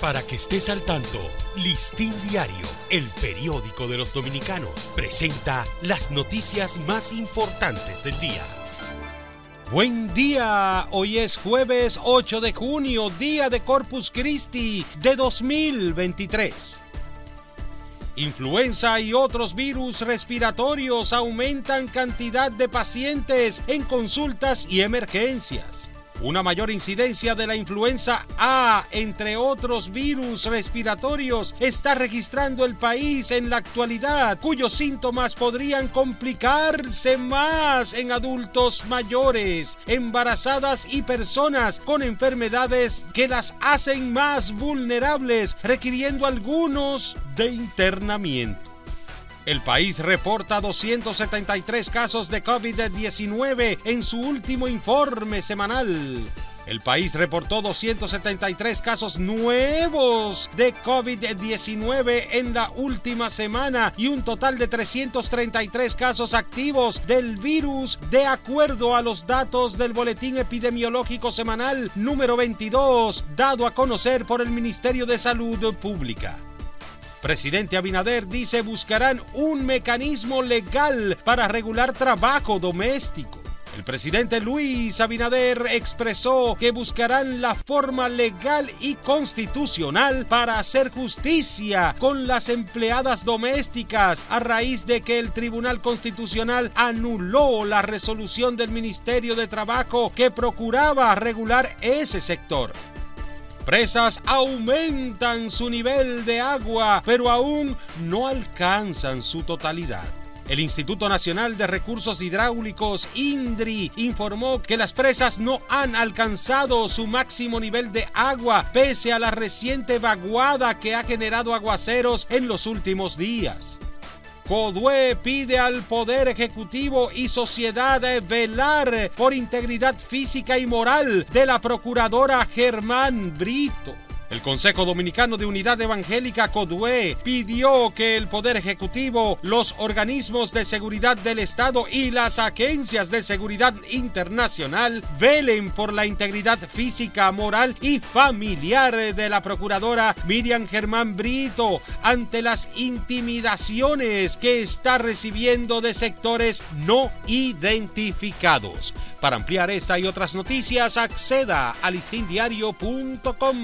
Para que estés al tanto, Listín Diario, el periódico de los dominicanos, presenta las noticias más importantes del día. Buen día, hoy es jueves 8 de junio, día de Corpus Christi de 2023. Influenza y otros virus respiratorios aumentan cantidad de pacientes en consultas y emergencias. Una mayor incidencia de la influenza A, entre otros virus respiratorios, está registrando el país en la actualidad, cuyos síntomas podrían complicarse más en adultos mayores, embarazadas y personas con enfermedades que las hacen más vulnerables, requiriendo algunos de internamiento. El país reporta 273 casos de COVID-19 en su último informe semanal. El país reportó 273 casos nuevos de COVID-19 en la última semana y un total de 333 casos activos del virus de acuerdo a los datos del Boletín Epidemiológico Semanal número 22 dado a conocer por el Ministerio de Salud Pública. Presidente Abinader dice buscarán un mecanismo legal para regular trabajo doméstico. El presidente Luis Abinader expresó que buscarán la forma legal y constitucional para hacer justicia con las empleadas domésticas a raíz de que el Tribunal Constitucional anuló la resolución del Ministerio de Trabajo que procuraba regular ese sector. Presas aumentan su nivel de agua, pero aún no alcanzan su totalidad. El Instituto Nacional de Recursos Hidráulicos, INDRI, informó que las presas no han alcanzado su máximo nivel de agua pese a la reciente vaguada que ha generado aguaceros en los últimos días. CODUE pide al Poder Ejecutivo y sociedad velar por integridad física y moral de la procuradora Germán Brito. El Consejo Dominicano de Unidad Evangélica CODUE pidió que el Poder Ejecutivo, los organismos de seguridad del Estado y las agencias de seguridad internacional velen por la integridad física, moral y familiar de la Procuradora Miriam Germán Brito ante las intimidaciones que está recibiendo de sectores no identificados. Para ampliar esta y otras noticias, acceda a listindiario.com.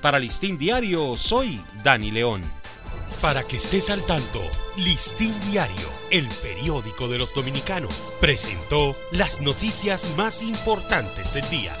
Para Listín Diario, soy Dani León. Para que estés al tanto, Listín Diario, el periódico de los dominicanos, presentó las noticias más importantes del día.